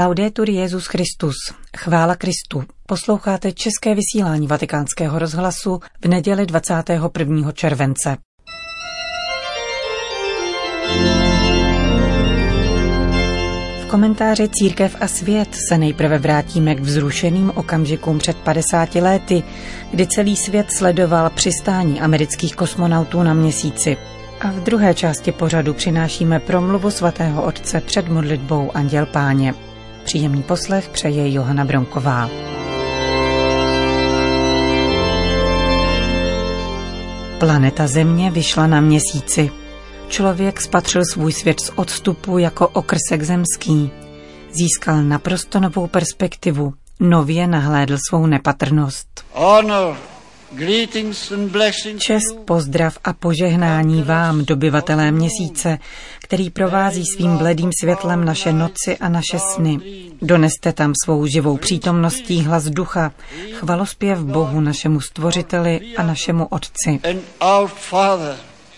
Laudetur Jezus Christus. Chvála Kristu. Posloucháte české vysílání Vatikánského rozhlasu v neděli 21. července. V komentáři Církev a svět se nejprve vrátíme k vzrušeným okamžikům před 50 lety, kdy celý svět sledoval přistání amerických kosmonautů na měsíci. A v druhé části pořadu přinášíme promluvu svatého otce před modlitbou Anděl Páně. Příjemný poslech přeje Johana Bronková. Planeta Země vyšla na měsíci. Člověk spatřil svůj svět z odstupu jako okrsek zemský. Získal naprosto novou perspektivu, nově nahlédl svou nepatrnost. Honor Čest, pozdrav a požehnání vám, dobyvatelé měsíce, který provází svým bledým světlem naše noci a naše sny. Doneste tam svou živou přítomností hlas ducha, chvalospěv Bohu našemu stvořiteli a našemu Otci.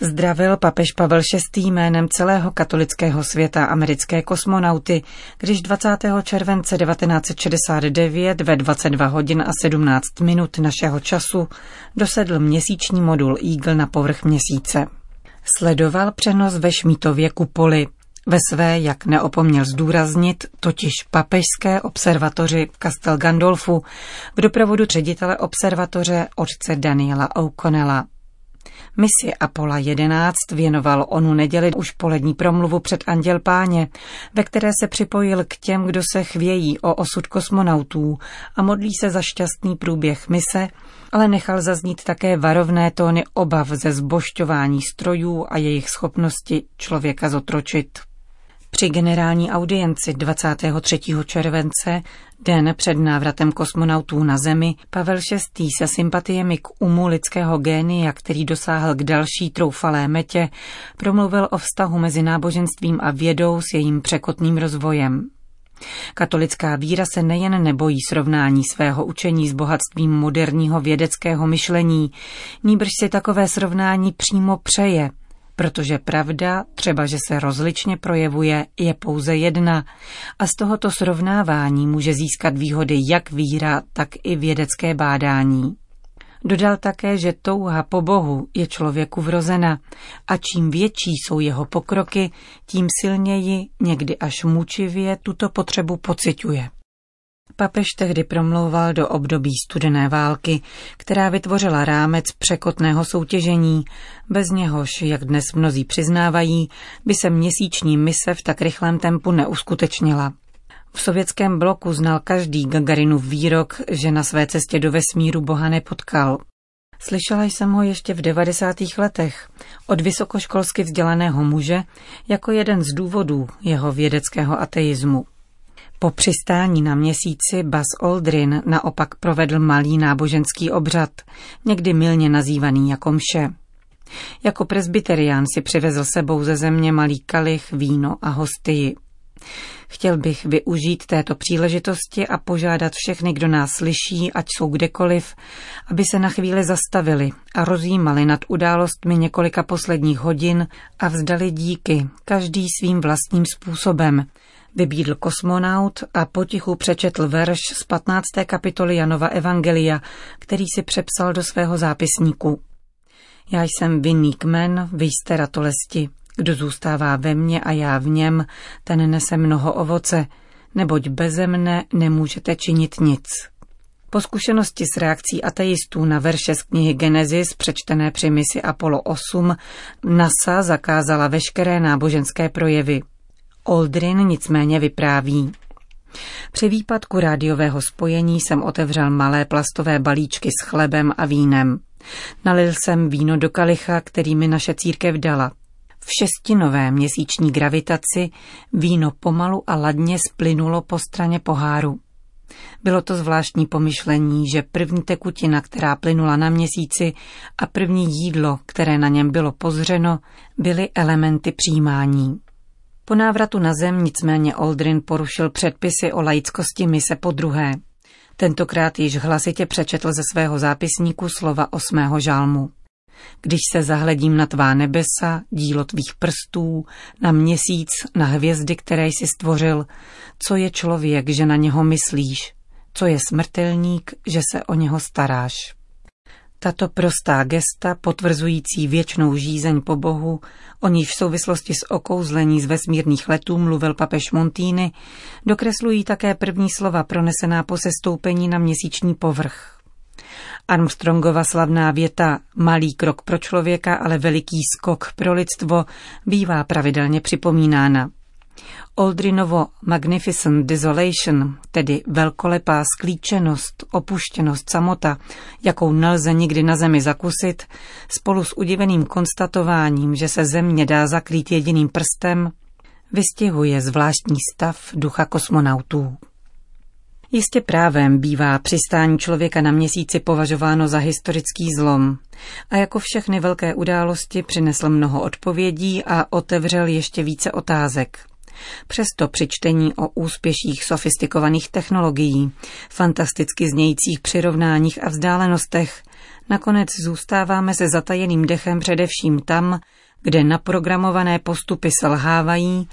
Zdravil papež Pavel VI. jménem celého katolického světa americké kosmonauty, když 20. července 1969 ve 22 hodin a 17 minut našeho času dosedl měsíční modul Eagle na povrch měsíce. Sledoval přenos ve Šmítově kupoli, ve své, jak neopomněl zdůraznit, totiž papežské observatoři v Castel Gandolfu v doprovodu ředitele observatoře otce Daniela O'Connella. Misi Apola 11 věnoval onu neděli už polední promluvu před Anděl Páně, ve které se připojil k těm, kdo se chvějí o osud kosmonautů a modlí se za šťastný průběh mise, ale nechal zaznít také varovné tóny obav ze zbošťování strojů a jejich schopnosti člověka zotročit. Při generální audienci 23. července, den před návratem kosmonautů na Zemi, Pavel VI. se sympatiemi k umu lidského génia, který dosáhl k další troufalé metě, promluvil o vztahu mezi náboženstvím a vědou s jejím překotným rozvojem. Katolická víra se nejen nebojí srovnání svého učení s bohatstvím moderního vědeckého myšlení, níbrž si takové srovnání přímo přeje – protože pravda, třeba že se rozličně projevuje, je pouze jedna a z tohoto srovnávání může získat výhody jak víra, tak i vědecké bádání. Dodal také, že touha po Bohu je člověku vrozena a čím větší jsou jeho pokroky, tím silněji, někdy až mučivě, tuto potřebu pociťuje. Papež tehdy promlouval do období studené války, která vytvořila rámec překotného soutěžení, bez něhož, jak dnes mnozí přiznávají, by se měsíční mise v tak rychlém tempu neuskutečnila. V sovětském bloku znal každý Gagarinův výrok, že na své cestě do vesmíru Boha nepotkal. Slyšela jsem ho ještě v 90. letech od vysokoškolsky vzdělaného muže jako jeden z důvodů jeho vědeckého ateismu. Po přistání na měsíci Bas Aldrin naopak provedl malý náboženský obřad, někdy milně nazývaný jako mše. Jako presbyterián si přivezl sebou ze země malý kalich, víno a hostii. Chtěl bych využít této příležitosti a požádat všechny, kdo nás slyší, ať jsou kdekoliv, aby se na chvíli zastavili a rozjímali nad událostmi několika posledních hodin a vzdali díky, každý svým vlastním způsobem, Vybídl kosmonaut a potichu přečetl verš z 15. kapitoly Janova Evangelia, který si přepsal do svého zápisníku. Já jsem vinný kmen, vy jste ratolesti. Kdo zůstává ve mně a já v něm, ten nese mnoho ovoce, neboť beze mne nemůžete činit nic. Po zkušenosti s reakcí ateistů na verše z knihy Genesis, přečtené při misi Apollo 8, NASA zakázala veškeré náboženské projevy. Oldrin nicméně vypráví. Při výpadku rádiového spojení jsem otevřel malé plastové balíčky s chlebem a vínem. Nalil jsem víno do kalicha, který mi naše církev dala. V šestinové měsíční gravitaci víno pomalu a ladně splynulo po straně poháru. Bylo to zvláštní pomyšlení, že první tekutina, která plynula na měsíci a první jídlo, které na něm bylo pozřeno, byly elementy přijímání. Po návratu na zem nicméně Aldrin porušil předpisy o laickosti mise po druhé. Tentokrát již hlasitě přečetl ze svého zápisníku slova osmého žálmu. když se zahledím na tvá nebesa, dílo tvých prstů, na měsíc, na hvězdy, které jsi stvořil, co je člověk, že na něho myslíš, co je smrtelník, že se o něho staráš. Tato prostá gesta, potvrzující věčnou žízeň po Bohu, o níž v souvislosti s okouzlení z vesmírných letů mluvil papež Montýny, dokreslují také první slova pronesená po sestoupení na měsíční povrch. Armstrongova slavná věta malý krok pro člověka, ale veliký skok pro lidstvo bývá pravidelně připomínána. Oldrinovo Magnificent Desolation, tedy velkolepá sklíčenost, opuštěnost, samota, jakou nelze nikdy na zemi zakusit, spolu s udiveným konstatováním, že se země dá zakrýt jediným prstem, vystihuje zvláštní stav ducha kosmonautů. Jistě právem bývá přistání člověka na měsíci považováno za historický zlom a jako všechny velké události přinesl mnoho odpovědí a otevřel ještě více otázek. Přesto při čtení o úspěších sofistikovaných technologií, fantasticky znějících přirovnáních a vzdálenostech, nakonec zůstáváme se zatajeným dechem především tam, kde naprogramované postupy selhávají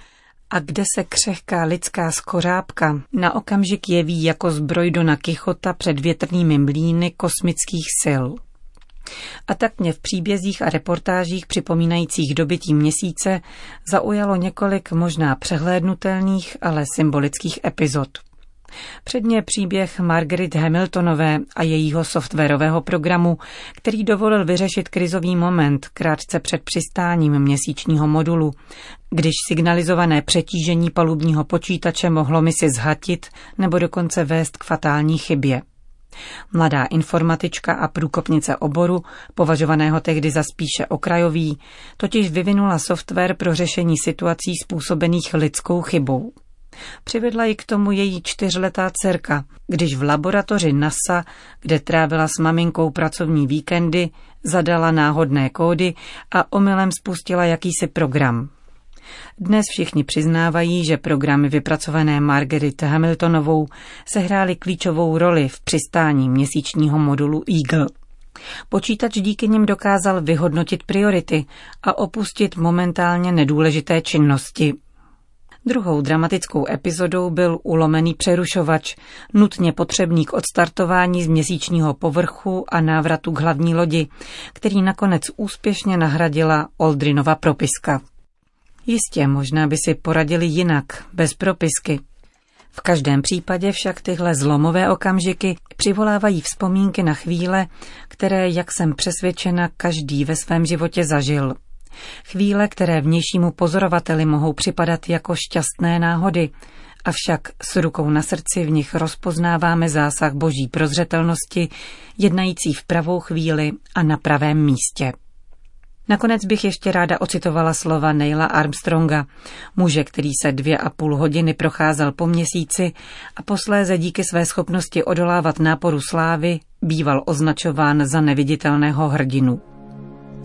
a kde se křehká lidská skořápka na okamžik jeví jako zbroj Dona Kichota před větrnými mlíny kosmických sil. A tak mě v příbězích a reportážích připomínajících dobytí měsíce zaujalo několik možná přehlédnutelných, ale symbolických epizod. Předně příběh Margaret Hamiltonové a jejího softwarového programu, který dovolil vyřešit krizový moment krátce před přistáním měsíčního modulu, když signalizované přetížení palubního počítače mohlo misi zhatit nebo dokonce vést k fatální chybě. Mladá informatička a průkopnice oboru, považovaného tehdy za spíše okrajový, totiž vyvinula software pro řešení situací způsobených lidskou chybou. Přivedla ji k tomu její čtyřletá dcerka, když v laboratoři NASA, kde trávila s maminkou pracovní víkendy, zadala náhodné kódy a omylem spustila jakýsi program. Dnes všichni přiznávají, že programy vypracované Margaret Hamiltonovou sehrály klíčovou roli v přistání měsíčního modulu Eagle. Počítač díky nim dokázal vyhodnotit priority a opustit momentálně nedůležité činnosti. Druhou dramatickou epizodou byl ulomený přerušovač, nutně potřebný k odstartování z měsíčního povrchu a návratu k hlavní lodi, který nakonec úspěšně nahradila Oldrinova propiska. Jistě, možná by si poradili jinak, bez propisky. V každém případě však tyhle zlomové okamžiky přivolávají vzpomínky na chvíle, které, jak jsem přesvědčena, každý ve svém životě zažil. Chvíle, které vnějšímu pozorovateli mohou připadat jako šťastné náhody, avšak s rukou na srdci v nich rozpoznáváme zásah boží prozřetelnosti, jednající v pravou chvíli a na pravém místě. Nakonec bych ještě ráda ocitovala slova Neila Armstronga, muže, který se dvě a půl hodiny procházel po měsíci a posléze díky své schopnosti odolávat náporu slávy býval označován za neviditelného hrdinu.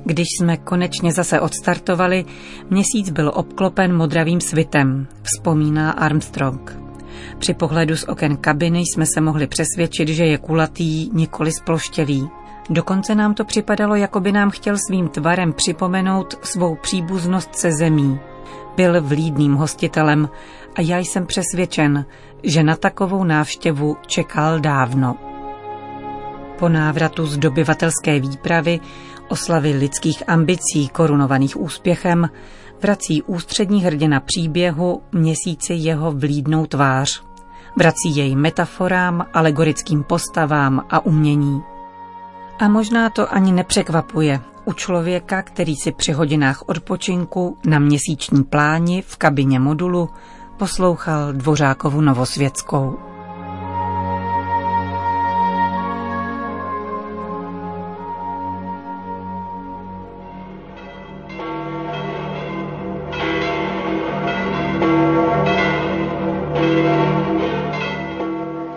Když jsme konečně zase odstartovali, měsíc byl obklopen modravým svitem, vzpomíná Armstrong. Při pohledu z oken kabiny jsme se mohli přesvědčit, že je kulatý, nikoli sploštělý. Dokonce nám to připadalo, jako by nám chtěl svým tvarem připomenout svou příbuznost se zemí. Byl vlídným hostitelem a já jsem přesvědčen, že na takovou návštěvu čekal dávno. Po návratu z dobyvatelské výpravy, oslavy lidských ambicí korunovaných úspěchem, vrací ústřední hrdina příběhu měsíci jeho vlídnou tvář. Vrací jej metaforám, alegorickým postavám a umění. A možná to ani nepřekvapuje u člověka, který si při hodinách odpočinku na měsíční pláni v kabině modulu poslouchal Dvořákovu Novosvětskou.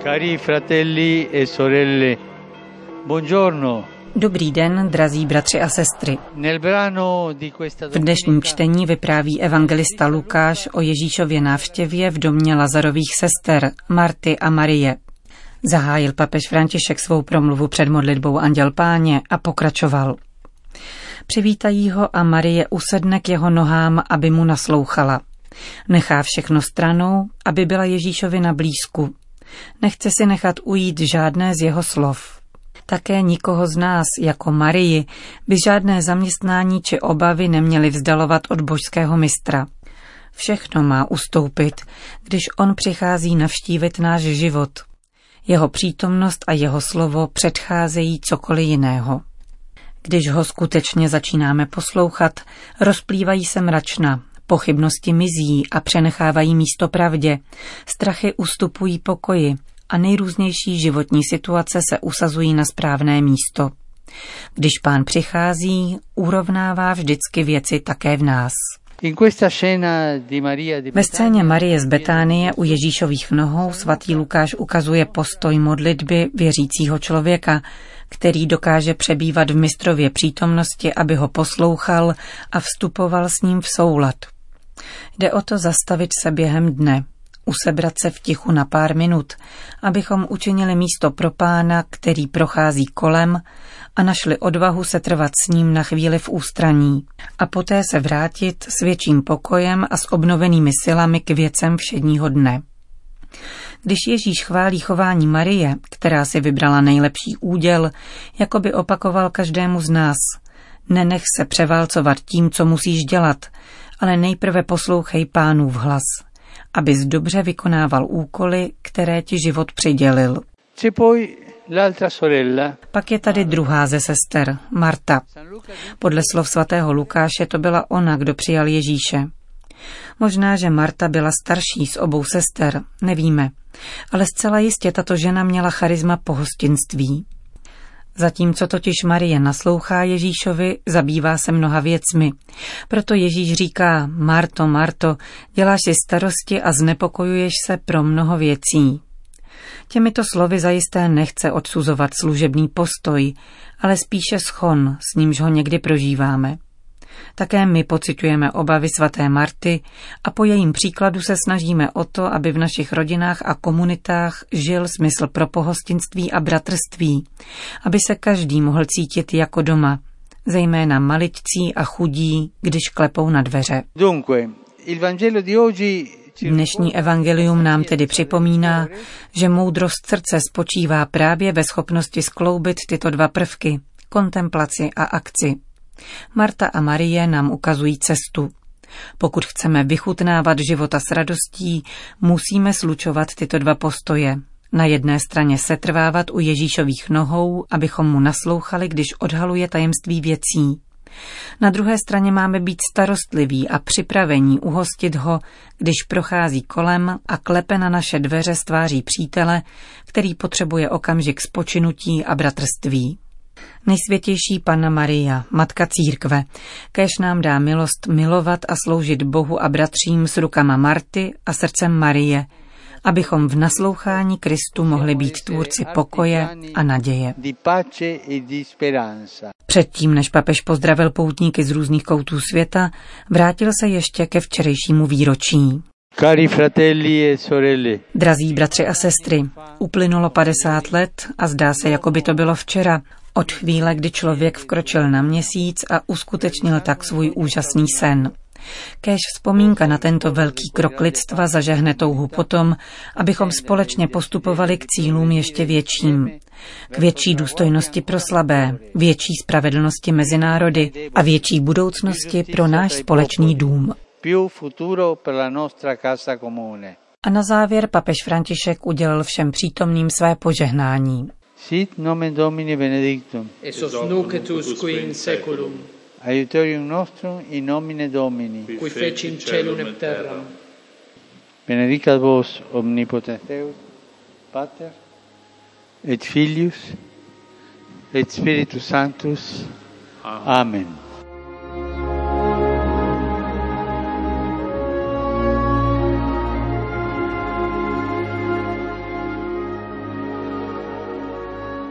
Cari fratelli e sorelle, buongiorno. Dobrý den, drazí bratři a sestry. V dnešním čtení vypráví evangelista Lukáš o Ježíšově návštěvě v domě Lazarových sester Marty a Marie. Zahájil papež František svou promluvu před modlitbou Anděl Páně a pokračoval. Přivítají ho a Marie usedne k jeho nohám, aby mu naslouchala. Nechá všechno stranou, aby byla Ježíšovi na blízku. Nechce si nechat ujít žádné z jeho slov. Také nikoho z nás, jako Marii, by žádné zaměstnání či obavy neměli vzdalovat od božského mistra. Všechno má ustoupit, když on přichází navštívit náš život. Jeho přítomnost a jeho slovo předcházejí cokoliv jiného. Když ho skutečně začínáme poslouchat, rozplývají se mračna, pochybnosti mizí a přenechávají místo pravdě, strachy ustupují pokoji a nejrůznější životní situace se usazují na správné místo. Když pán přichází, urovnává vždycky věci také v nás. Ve scéně Marie z Betánie u Ježíšových nohou svatý Lukáš ukazuje postoj modlitby věřícího člověka, který dokáže přebývat v mistrově přítomnosti, aby ho poslouchal a vstupoval s ním v soulad. Jde o to zastavit se během dne, usebrat se v tichu na pár minut, abychom učinili místo pro pána, který prochází kolem a našli odvahu se trvat s ním na chvíli v ústraní a poté se vrátit s větším pokojem a s obnovenými silami k věcem všedního dne. Když Ježíš chválí chování Marie, která si vybrala nejlepší úděl, jako by opakoval každému z nás, nenech se převálcovat tím, co musíš dělat, ale nejprve poslouchej pánův hlas, abys dobře vykonával úkoly, které ti život přidělil. Pak je tady druhá ze sester, Marta. Podle slov svatého Lukáše to byla ona, kdo přijal Ježíše. Možná, že Marta byla starší z obou sester, nevíme, ale zcela jistě tato žena měla charisma pohostinství. Zatímco totiž Marie naslouchá Ježíšovi, zabývá se mnoha věcmi. Proto Ježíš říká, Marto, Marto, děláš si starosti a znepokojuješ se pro mnoho věcí. Těmito slovy zajisté nechce odsuzovat služebný postoj, ale spíše schon, s nímž ho někdy prožíváme. Také my pocitujeme obavy svaté Marty a po jejím příkladu se snažíme o to, aby v našich rodinách a komunitách žil smysl pro pohostinství a bratrství, aby se každý mohl cítit jako doma, zejména maličcí a chudí, když klepou na dveře. Dnešní evangelium nám tedy připomíná, že moudrost srdce spočívá právě ve schopnosti skloubit tyto dva prvky, kontemplaci a akci. Marta a Marie nám ukazují cestu. Pokud chceme vychutnávat života s radostí, musíme slučovat tyto dva postoje. Na jedné straně setrvávat u Ježíšových nohou, abychom mu naslouchali, když odhaluje tajemství věcí. Na druhé straně máme být starostliví a připravení uhostit ho, když prochází kolem a klepe na naše dveře s tváří přítele, který potřebuje okamžik spočinutí a bratrství. Nejsvětější Panna Maria, Matka Církve, kež nám dá milost milovat a sloužit Bohu a bratřím s rukama Marty a srdcem Marie, abychom v naslouchání Kristu mohli být tvůrci pokoje a naděje. Předtím, než papež pozdravil poutníky z různých koutů světa, vrátil se ještě ke včerejšímu výročí. Cari fratelli e sorelle. Drazí bratři a sestry, uplynulo 50 let a zdá se, jako by to bylo včera, od chvíle, kdy člověk vkročil na měsíc a uskutečnil tak svůj úžasný sen. Kéž vzpomínka na tento velký krok lidstva zažehne touhu potom, abychom společně postupovali k cílům ještě větším. K větší důstojnosti pro slabé, větší spravedlnosti mezi národy a větší budoucnosti pro náš společný dům. A na závěr papež František udělal všem přítomným své požehnání. Sit nomen Domini benedictum. Et os nunc et usque in saeculum. Aiutorium nostrum in nomine Domini, qui feci in celum et terram. Benedicat vos omnipotens Deus, Pater et Filius et Spiritus Sanctus. Amen. Amen.